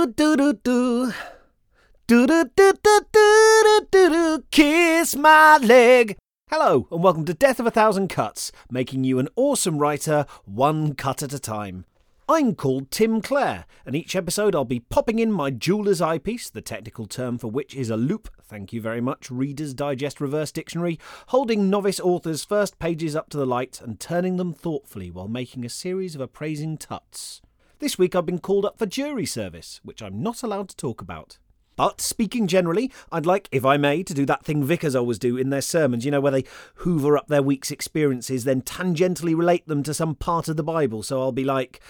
Do do do do. Do do do do do do do. Kiss my leg. Hello, and welcome to Death of a Thousand Cuts, making you an awesome writer one cut at a time. I'm called Tim Clare, and each episode I'll be popping in my jeweler's eyepiece, the technical term for which is a loupe, thank you very much, Reader's Digest Reverse Dictionary, holding novice authors' first pages up to the light and turning them thoughtfully while making a series of appraising tuts. This week I've been called up for jury service, which I'm not allowed to talk about. But speaking generally, I'd like, if I may, to do that thing vicars always do in their sermons, you know, where they hoover up their week's experiences, then tangentially relate them to some part of the Bible. So I'll be like,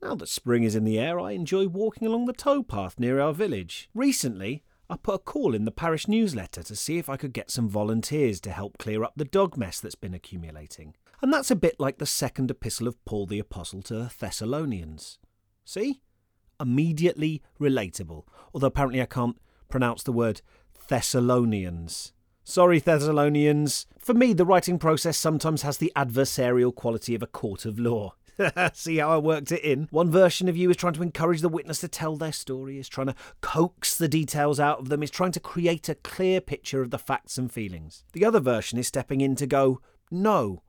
now that spring is in the air, I enjoy walking along the towpath near our village. Recently, I put a call in the parish newsletter to see if I could get some volunteers to help clear up the dog mess that's been accumulating. And that's a bit like the second epistle of Paul the Apostle to the Thessalonians. See? Immediately relatable. Although apparently I can't pronounce the word Thessalonians. Sorry, Thessalonians. For me, the writing process sometimes has the adversarial quality of a court of law. See how I worked it in? One version of you is trying to encourage the witness to tell their story, is trying to coax the details out of them, is trying to create a clear picture of the facts and feelings. The other version is stepping in to go, no,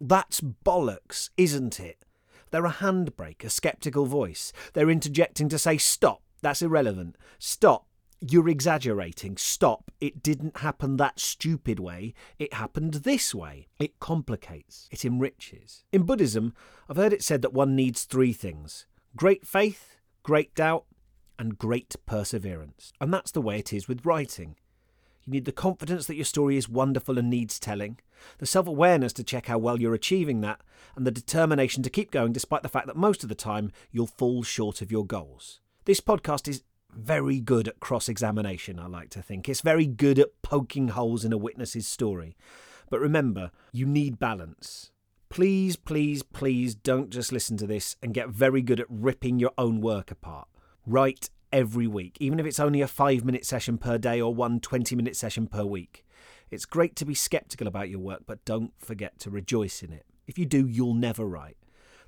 that's bollocks, isn't it? They're a handbrake, a sceptical voice. They're interjecting to say, stop, that's irrelevant. Stop, you're exaggerating. Stop. It didn't happen that stupid way. It happened this way. It complicates. It enriches. In Buddhism, I've heard it said that one needs three things great faith, great doubt, and great perseverance. And that's the way it is with writing. You need the confidence that your story is wonderful and needs telling, the self awareness to check how well you're achieving that, and the determination to keep going despite the fact that most of the time you'll fall short of your goals. This podcast is very good at cross examination, I like to think. It's very good at poking holes in a witness's story. But remember, you need balance. Please, please, please don't just listen to this and get very good at ripping your own work apart. Write every week, even if it's only a five minute session per day or one 20 minute session per week. It's great to be skeptical about your work, but don't forget to rejoice in it. If you do, you'll never write.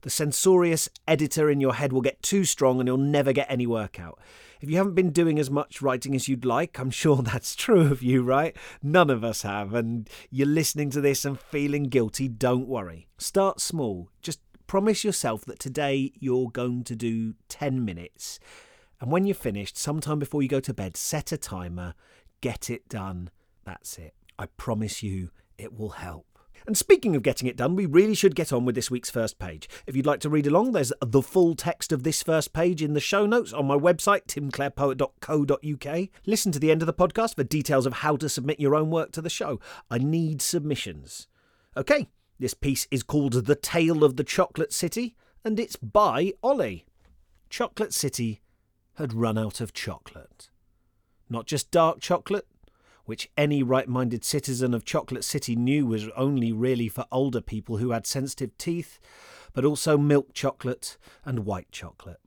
The censorious editor in your head will get too strong and you'll never get any work out. If you haven't been doing as much writing as you'd like, I'm sure that's true of you, right? None of us have, and you're listening to this and feeling guilty, don't worry. Start small. Just promise yourself that today you're going to do 10 minutes. And when you're finished, sometime before you go to bed, set a timer, get it done. That's it. I promise you it will help. And speaking of getting it done, we really should get on with this week's first page. If you'd like to read along, there's the full text of this first page in the show notes on my website, timclarepoet.co.uk. Listen to the end of the podcast for details of how to submit your own work to the show. I need submissions. Okay, this piece is called The Tale of the Chocolate City, and it's by Ollie. Chocolate City had run out of chocolate. Not just dark chocolate, which any right minded citizen of Chocolate City knew was only really for older people who had sensitive teeth, but also milk chocolate and white chocolate.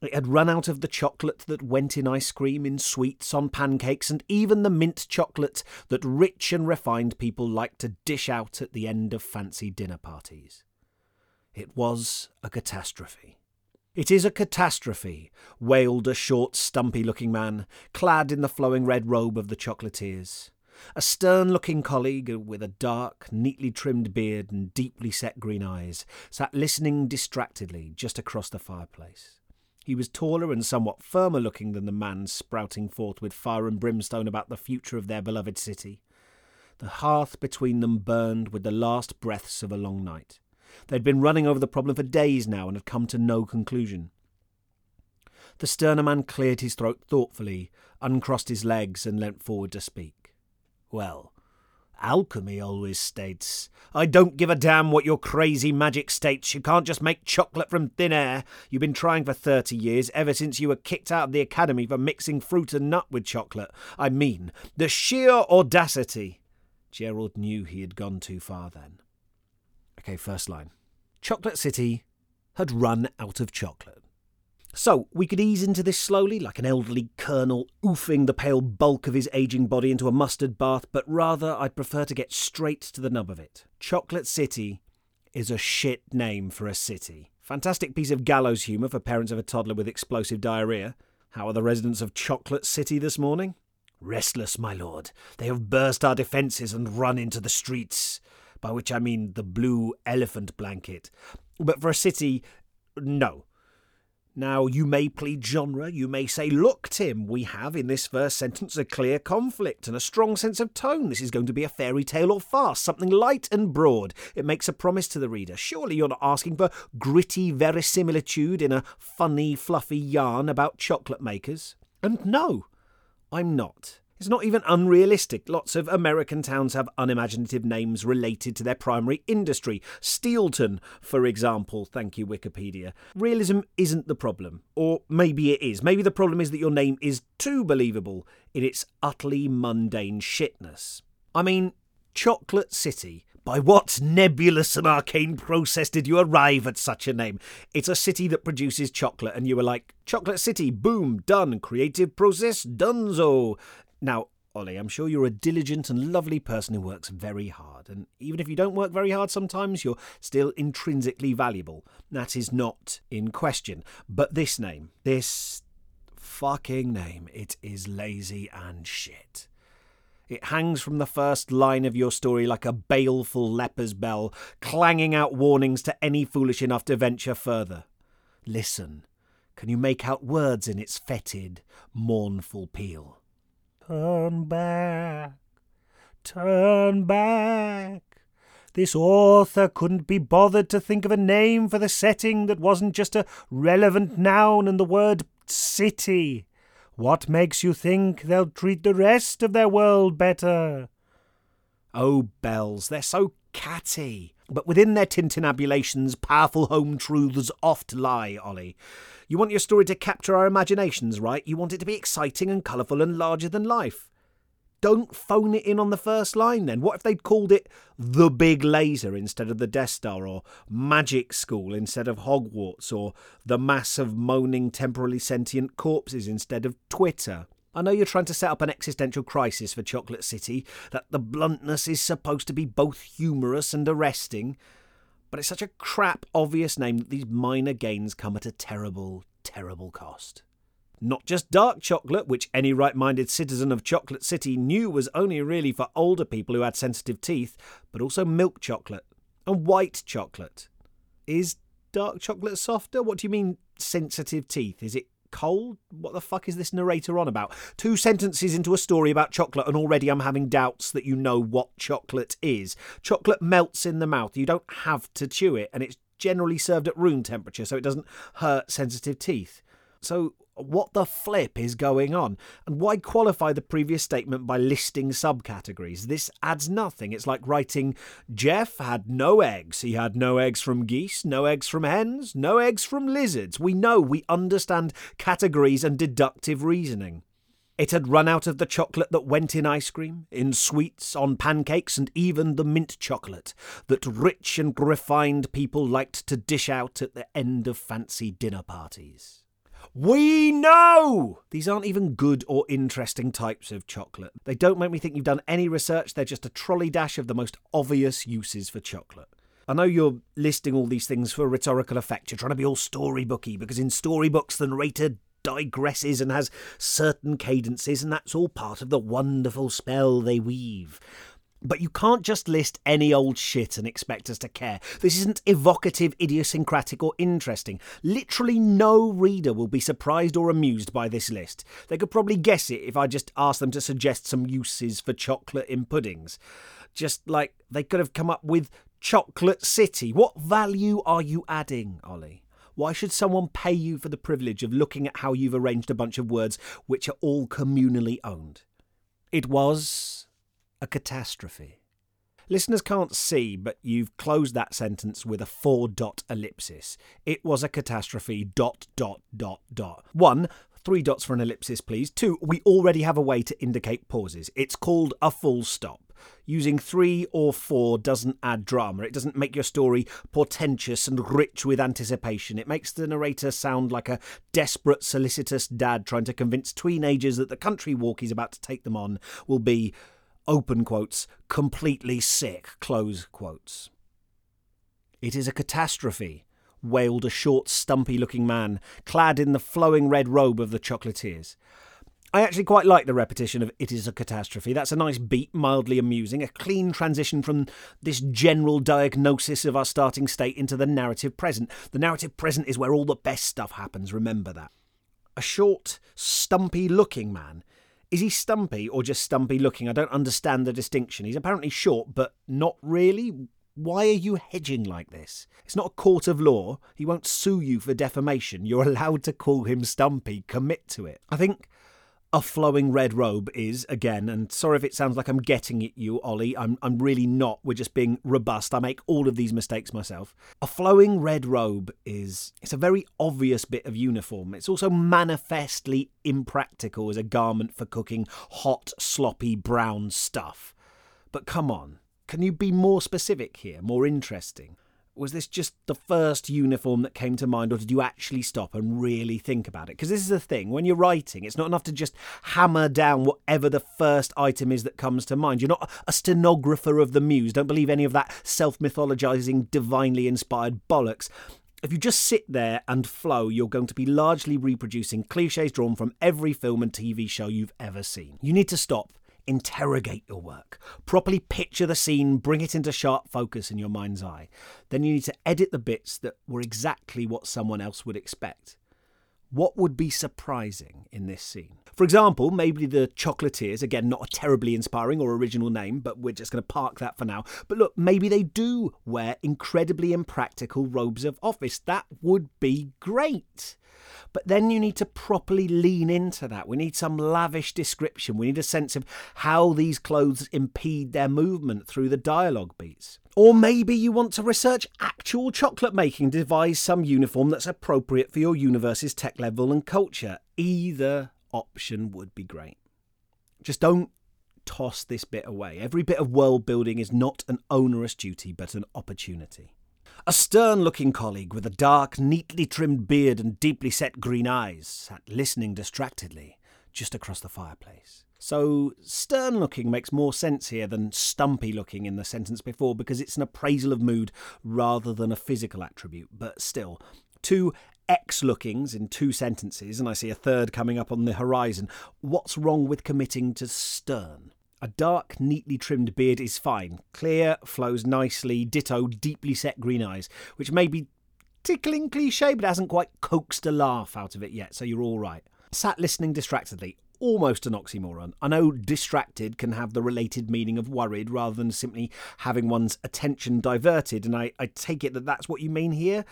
It had run out of the chocolate that went in ice cream, in sweets, on pancakes, and even the mint chocolate that rich and refined people like to dish out at the end of fancy dinner parties. It was a catastrophe. It is a catastrophe, wailed a short, stumpy looking man, clad in the flowing red robe of the chocolatiers. A stern looking colleague with a dark, neatly trimmed beard and deeply set green eyes sat listening distractedly just across the fireplace. He was taller and somewhat firmer looking than the man sprouting forth with fire and brimstone about the future of their beloved city. The hearth between them burned with the last breaths of a long night. They'd been running over the problem for days now and had come to no conclusion. The sterner man cleared his throat thoughtfully, uncrossed his legs, and leant forward to speak. Well, alchemy always states, I don't give a damn what your crazy magic states. You can't just make chocolate from thin air. You've been trying for 30 years, ever since you were kicked out of the academy for mixing fruit and nut with chocolate. I mean, the sheer audacity. Gerald knew he had gone too far then. Okay, first line. Chocolate City had run out of chocolate. So, we could ease into this slowly, like an elderly colonel oofing the pale bulk of his aging body into a mustard bath, but rather I'd prefer to get straight to the nub of it. Chocolate City is a shit name for a city. Fantastic piece of gallows humour for parents of a toddler with explosive diarrhoea. How are the residents of Chocolate City this morning? Restless, my lord. They have burst our defences and run into the streets. By which I mean the blue elephant blanket. But for a city, no. Now, you may plead genre, you may say, Look, Tim, we have in this first sentence a clear conflict and a strong sense of tone. This is going to be a fairy tale or farce, something light and broad. It makes a promise to the reader. Surely you're not asking for gritty verisimilitude in a funny, fluffy yarn about chocolate makers. And no, I'm not. It's not even unrealistic. Lots of American towns have unimaginative names related to their primary industry. Steelton, for example. Thank you, Wikipedia. Realism isn't the problem. Or maybe it is. Maybe the problem is that your name is too believable in its utterly mundane shitness. I mean, Chocolate City. By what nebulous and arcane process did you arrive at such a name? It's a city that produces chocolate, and you were like, Chocolate City, boom, done. Creative process, donezo. Now, Ollie, I'm sure you're a diligent and lovely person who works very hard, and even if you don't work very hard sometimes, you're still intrinsically valuable. That is not in question. But this name, this fucking name, it is lazy and shit. It hangs from the first line of your story like a baleful leper's bell, clanging out warnings to any foolish enough to venture further. Listen, can you make out words in its fetid, mournful peal? Turn back, turn back. This author couldn't be bothered to think of a name for the setting that wasn't just a relevant noun and the word city. What makes you think they'll treat the rest of their world better? Oh, bells, they're so catty. But within their tintinnabulations, powerful home truths oft lie, Ollie. You want your story to capture our imaginations, right? You want it to be exciting and colourful and larger than life. Don't phone it in on the first line then. What if they'd called it The Big Laser instead of the Death Star, or Magic School instead of Hogwarts, or The Mass of Moaning Temporally Sentient Corpses instead of Twitter? I know you're trying to set up an existential crisis for Chocolate City, that the bluntness is supposed to be both humorous and arresting, but it's such a crap, obvious name that these minor gains come at a terrible, terrible cost. Not just dark chocolate, which any right minded citizen of Chocolate City knew was only really for older people who had sensitive teeth, but also milk chocolate and white chocolate. Is dark chocolate softer? What do you mean, sensitive teeth? Is it cold? What the fuck is this narrator on about? Two sentences into a story about chocolate, and already I'm having doubts that you know what chocolate is. Chocolate melts in the mouth. You don't have to chew it, and it's generally served at room temperature, so it doesn't hurt sensitive teeth. So, what the flip is going on? And why qualify the previous statement by listing subcategories? This adds nothing. It's like writing Jeff had no eggs. He had no eggs from geese, no eggs from hens, no eggs from lizards. We know, we understand categories and deductive reasoning. It had run out of the chocolate that went in ice cream, in sweets, on pancakes, and even the mint chocolate that rich and refined people liked to dish out at the end of fancy dinner parties. We know! These aren't even good or interesting types of chocolate. They don't make me think you've done any research, they're just a trolley dash of the most obvious uses for chocolate. I know you're listing all these things for rhetorical effect. You're trying to be all storybooky because in storybooks the narrator digresses and has certain cadences, and that's all part of the wonderful spell they weave. But you can't just list any old shit and expect us to care. This isn't evocative, idiosyncratic, or interesting. Literally no reader will be surprised or amused by this list. They could probably guess it if I just asked them to suggest some uses for chocolate in puddings. Just like they could have come up with Chocolate City. What value are you adding, Ollie? Why should someone pay you for the privilege of looking at how you've arranged a bunch of words which are all communally owned? It was a catastrophe. Listeners can't see, but you've closed that sentence with a four dot ellipsis. It was a catastrophe, dot, dot, dot, dot. One, three dots for an ellipsis, please. Two, we already have a way to indicate pauses. It's called a full stop. Using three or four doesn't add drama. It doesn't make your story portentous and rich with anticipation. It makes the narrator sound like a desperate, solicitous dad trying to convince teenagers that the country walk he's about to take them on will be open quotes, completely sick, close quotes. It is a catastrophe. wailed a short, stumpy looking man, clad in the flowing red robe of the chocolatiers. I actually quite like the repetition of It is a catastrophe. That's a nice beat, mildly amusing, a clean transition from this general diagnosis of our starting state into the narrative present. The narrative present is where all the best stuff happens, remember that. A short, stumpy looking man. Is he stumpy or just stumpy looking? I don't understand the distinction. He's apparently short, but not really. Why are you hedging like this? It's not a court of law. He won't sue you for defamation. You're allowed to call him stumpy. Commit to it. I think a flowing red robe is again and sorry if it sounds like i'm getting at you ollie. I'm, I'm really not. We're just being robust. I make all of these mistakes myself. A flowing red robe is it's a very obvious bit of uniform. It's also manifestly impractical as a garment for cooking hot sloppy brown stuff. But come on can you be more specific here more interesting was this just the first uniform that came to mind, or did you actually stop and really think about it? Because this is the thing when you're writing, it's not enough to just hammer down whatever the first item is that comes to mind. You're not a stenographer of the muse. Don't believe any of that self mythologizing, divinely inspired bollocks. If you just sit there and flow, you're going to be largely reproducing cliches drawn from every film and TV show you've ever seen. You need to stop interrogate your work, properly picture the scene, bring it into sharp focus in your mind's eye. Then you need to edit the bits that were exactly what someone else would expect. What would be surprising in this scene? For example, maybe the Chocolatiers, again, not a terribly inspiring or original name, but we're just going to park that for now. But look, maybe they do wear incredibly impractical robes of office. That would be great. But then you need to properly lean into that. We need some lavish description. We need a sense of how these clothes impede their movement through the dialogue beats. Or maybe you want to research actual chocolate making, devise some uniform that's appropriate for your universe's tech level and culture. Either option would be great. Just don't toss this bit away. Every bit of world building is not an onerous duty, but an opportunity. A stern looking colleague with a dark, neatly trimmed beard and deeply set green eyes sat listening distractedly just across the fireplace. So, stern looking makes more sense here than stumpy looking in the sentence before because it's an appraisal of mood rather than a physical attribute. But still, two X lookings in two sentences, and I see a third coming up on the horizon. What's wrong with committing to stern? A dark, neatly trimmed beard is fine. Clear, flows nicely, ditto deeply set green eyes, which may be tickling cliche, but hasn't quite coaxed a laugh out of it yet, so you're all right. Sat listening distractedly, almost an oxymoron. I know distracted can have the related meaning of worried rather than simply having one's attention diverted, and I, I take it that that's what you mean here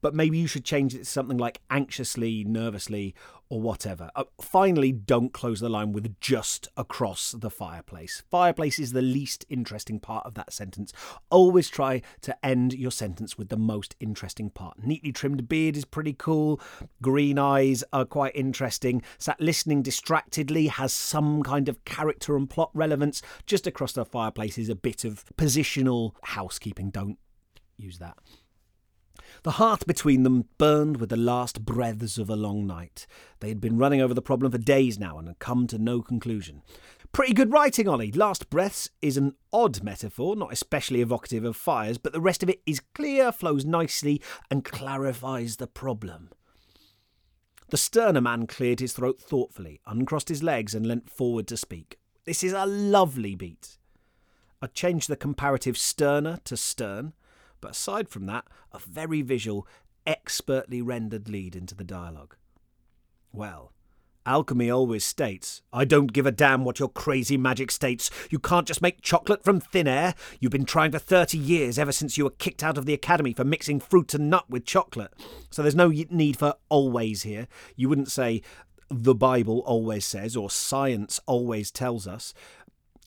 but maybe you should change it to something like anxiously, nervously, or whatever. Uh, finally, don't close the line with just across the fireplace. Fireplace is the least interesting part of that sentence. Always try to end your sentence with the most interesting part. Neatly trimmed beard is pretty cool. Green eyes are quite interesting. Sat listening distractedly has some kind of character and plot relevance. Just across the fireplace is a bit of positional housekeeping. Don't use that. The heart between them burned with the last breaths of a long night. They had been running over the problem for days now and had come to no conclusion. Pretty good writing, Ollie. Last breaths is an odd metaphor, not especially evocative of fires, but the rest of it is clear, flows nicely, and clarifies the problem. The sterner man cleared his throat thoughtfully, uncrossed his legs, and leant forward to speak. This is a lovely beat. I changed the comparative sterner to stern, but aside from that, a very visual, expertly rendered lead into the dialogue. Well, Alchemy always states, I don't give a damn what your crazy magic states. You can't just make chocolate from thin air. You've been trying for 30 years, ever since you were kicked out of the academy for mixing fruit and nut with chocolate. So there's no need for always here. You wouldn't say, the Bible always says, or science always tells us.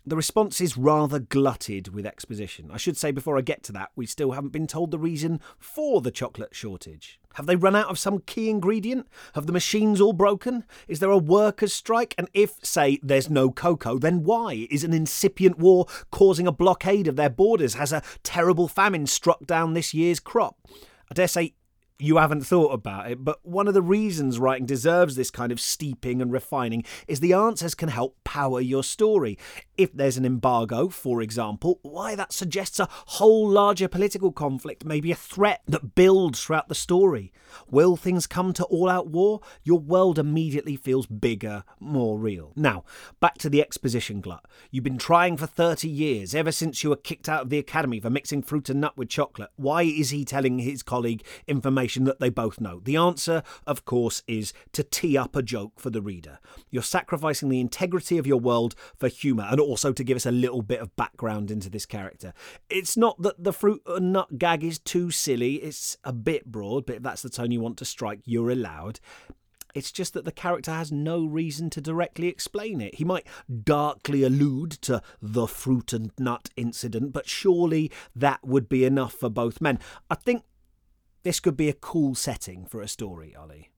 The response is rather glutted with exposition. I should say before I get to that, we still haven't been told the reason for the chocolate shortage. Have they run out of some key ingredient? Have the machines all broken? Is there a workers' strike? And if, say, there's no cocoa, then why? Is an incipient war causing a blockade of their borders? Has a terrible famine struck down this year's crop? I dare say you haven't thought about it, but one of the reasons writing deserves this kind of steeping and refining is the answers can help power your story. If there's an embargo, for example, why that suggests a whole larger political conflict, maybe a threat that builds throughout the story. Will things come to all out war? Your world immediately feels bigger, more real. Now, back to the exposition glut. You've been trying for 30 years, ever since you were kicked out of the academy for mixing fruit and nut with chocolate. Why is he telling his colleague information that they both know? The answer, of course, is to tee up a joke for the reader. You're sacrificing the integrity of your world for humour and also to give us a little bit of background into this character. It's not that the fruit and nut gag is too silly, it's a bit broad, but if that's the tone you want to strike, you're allowed. It's just that the character has no reason to directly explain it. He might darkly allude to the fruit and nut incident, but surely that would be enough for both men. I think this could be a cool setting for a story, Ollie.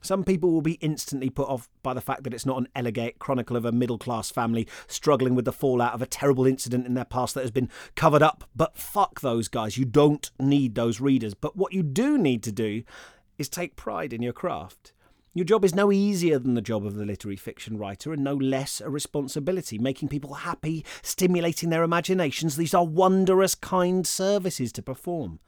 Some people will be instantly put off by the fact that it's not an elegant chronicle of a middle class family struggling with the fallout of a terrible incident in their past that has been covered up. But fuck those guys. You don't need those readers. But what you do need to do is take pride in your craft. Your job is no easier than the job of the literary fiction writer and no less a responsibility. Making people happy, stimulating their imaginations, these are wondrous kind services to perform.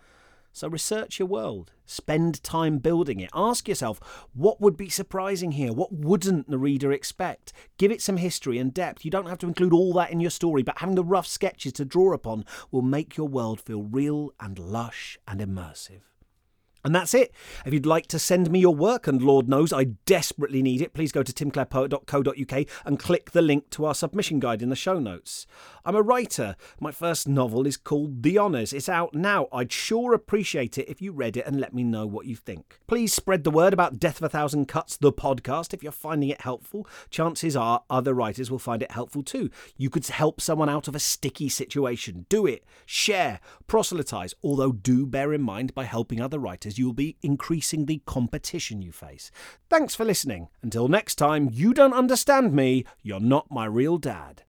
So research your world, spend time building it. Ask yourself, what would be surprising here? What wouldn't the reader expect? Give it some history and depth. You don't have to include all that in your story, but having the rough sketches to draw upon will make your world feel real and lush and immersive. And that's it. If you'd like to send me your work, and Lord knows I desperately need it, please go to timclarepoet.co.uk and click the link to our submission guide in the show notes. I'm a writer. My first novel is called The Honours. It's out now. I'd sure appreciate it if you read it and let me know what you think. Please spread the word about Death of a Thousand Cuts, the podcast. If you're finding it helpful, chances are other writers will find it helpful too. You could help someone out of a sticky situation. Do it. Share. Proselytize. Although do bear in mind by helping other writers, you'll be increasing the competition you face. Thanks for listening. Until next time, you don't understand me, you're not my real dad.